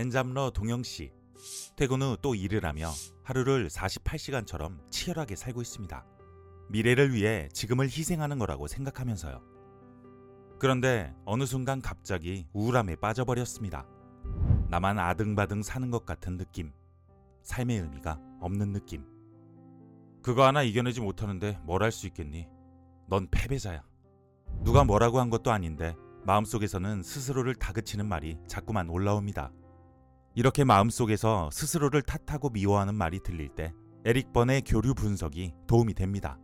엔잡러 동영 씨. 퇴근 후 또 일을 하며 하루를 48시간처럼 치열하게 살고 있습니다. 미래를 위해 지금을 희생하는 거라고 생각하면서요. 그런데 어느 순간 갑자기 우울함에 빠져버렸습니다. 나만 아등바등 사는 것 같은 느낌. 삶의 의미가 없는 느낌. 그거 하나 이겨내지 못하는데 뭘 할 수 있겠니? 넌 패배자야. 누가 뭐라고 한 것도 아닌데 마음속에서는 스스로를 다그치는 말이 자꾸만 올라옵니다. 이렇게 마음속에서 스스로를 탓하고 미워하는 말이 들릴 때 에릭 번의 교류 분석이 도움이 됩니다.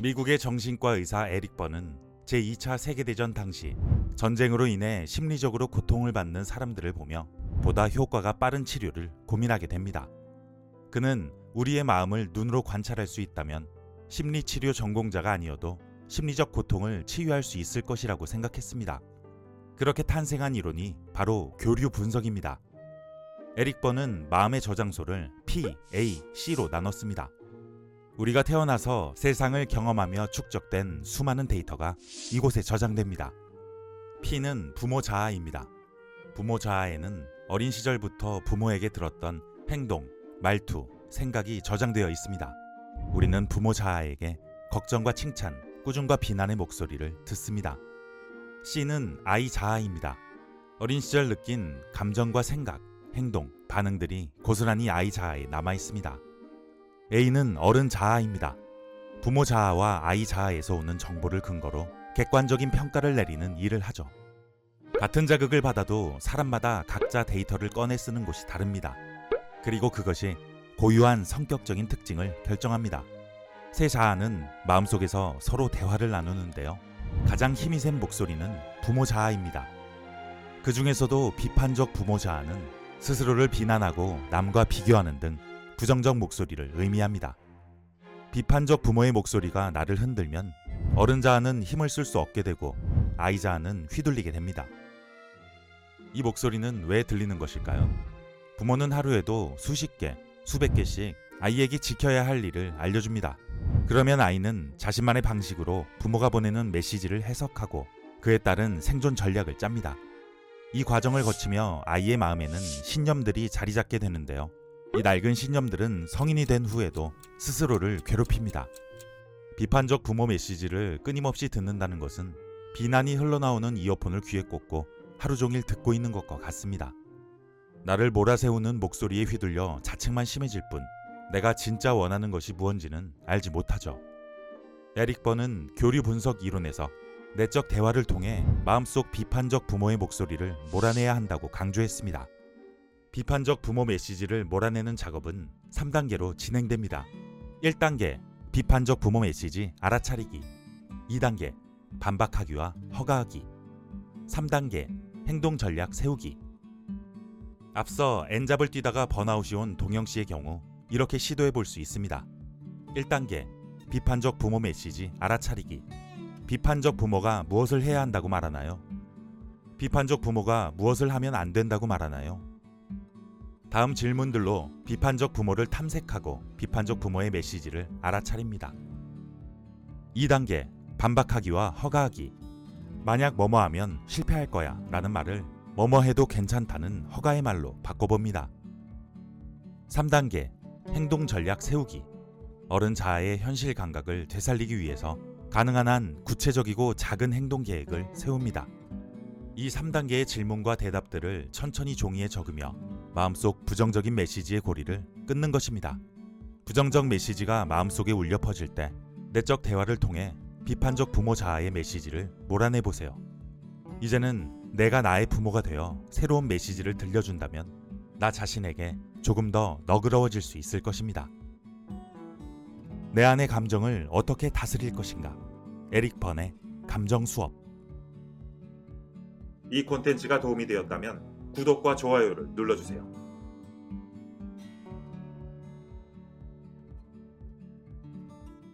미국의 정신과 의사 에릭 번은 제2차 세계대전 당시 전쟁으로 인해 심리적으로 고통을 받는 사람들을 보며 보다 효과가 빠른 치료를 고민하게 됩니다. 그는 우리의 마음을 눈으로 관찰할 수 있다면 심리치료 전공자가 아니어도 심리적 고통을 치유할 수 있을 것이라고 생각했습니다. 그렇게 탄생한 이론이 바로 교류 분석입니다. 에릭 번은 마음의 저장소를 P, A, C로 나눴습니다. 우리가 태어나서 세상을 경험하며 축적된 수많은 데이터가 이곳에 저장됩니다. P는 부모 자아입니다. 부모 자아에는 어린 시절부터 부모에게 들었던 행동, 말투, 생각이 저장되어 있습니다. 우리는 부모 자아에게 걱정과 칭찬, 꾸중과 비난의 목소리를 듣습니다. C는 아이 자아입니다. 어린 시절 느낀 감정과 생각, 행동, 반응들이 고스란히 아이 자아에 남아 있습니다. A는 어른 자아입니다. 부모 자아와 아이 자아에서 오는 정보를 근거로 객관적인 평가를 내리는 일을 하죠. 같은 자극을 받아도 사람마다 각자 데이터를 꺼내 쓰는 곳이 다릅니다. 그리고 그것이 고유한 성격적인 특징을 결정합니다. 세 자아는 마음속에서 서로 대화를 나누는데요. 가장 힘이 센 목소리는 부모 자아입니다. 그 중에서도 비판적 부모 자아는 스스로를 비난하고 남과 비교하는 등 부정적 목소리를 의미합니다. 비판적 부모의 목소리가 나를 흔들면 어른 자아는 힘을 쓸 수 없게 되고 아이 자아는 휘둘리게 됩니다. 이 목소리는 왜 들리는 것일까요? 부모는 하루에도 수십 개, 수백 개씩 아이에게 지켜야 할 일을 알려줍니다. 그러면 아이는 자신만의 방식으로 부모가 보내는 메시지를 해석하고 그에 따른 생존 전략을 짭니다. 이 과정을 거치며 아이의 마음에는 신념들이 자리 잡게 되는데요. 이 낡은 신념들은 성인이 된 후에도 스스로를 괴롭힙니다. 비판적 부모 메시지를 끊임없이 듣는다는 것은 비난이 흘러나오는 이어폰을 귀에 꽂고 하루 종일 듣고 있는 것과 같습니다. 나를 몰아세우는 목소리에 휘둘려 자책만 심해질 뿐 내가 진짜 원하는 것이 무언지는 알지 못하죠. 에릭 번은 교류 분석 이론에서 내적 대화를 통해 마음속 비판적 부모의 목소리를 몰아내야 한다고 강조했습니다. 비판적 부모 메시지를 몰아내는 작업은 3단계로 진행됩니다. 1단계 비판적 부모 메시지 알아차리기 2단계 반박하기와 허가하기 3단계 행동 전략 세우기 앞서 엔잡을 뛰다가 번아웃이 온 동영 씨의 경우 이렇게 시도해 볼 수 있습니다. 1단계 비판적 부모 메시지 알아차리기 비판적 부모가 무엇을 해야 한다고 말하나요? 비판적 부모가 무엇을 하면 안 된다고 말하나요? 다음 질문들로 비판적 부모를 탐색하고 비판적 부모의 메시지를 알아차립니다. 2단계 반박하기와 허가하기 만약 뭐뭐 하면 실패할 거야 라는 말을 뭐뭐 해도 괜찮다는 허가의 말로 바꿔봅니다. 3단계 행동 전략 세우기 어른 자아의 현실 감각을 되살리기 위해서 가능한 한 구체적이고 작은 행동 계획을 세웁니다. 이 3단계의 질문과 대답들을 천천히 종이에 적으며 마음속 부정적인 메시지의 고리를 끊는 것입니다. 부정적 메시지가 마음속에 울려 퍼질 때 내적 대화를 통해 비판적 부모 자아의 메시지를 몰아내 보세요. 이제는 내가 나의 부모가 되어 새로운 메시지를 들려준다면 나 자신에게 조금 더 너그러워질 수 있을 것입니다. 내 안의 감정을 어떻게 다스릴 것인가? 에릭 번의 감정 수업. 이 콘텐츠가 도움이 되었다면 구독과 좋아요를 눌러주세요.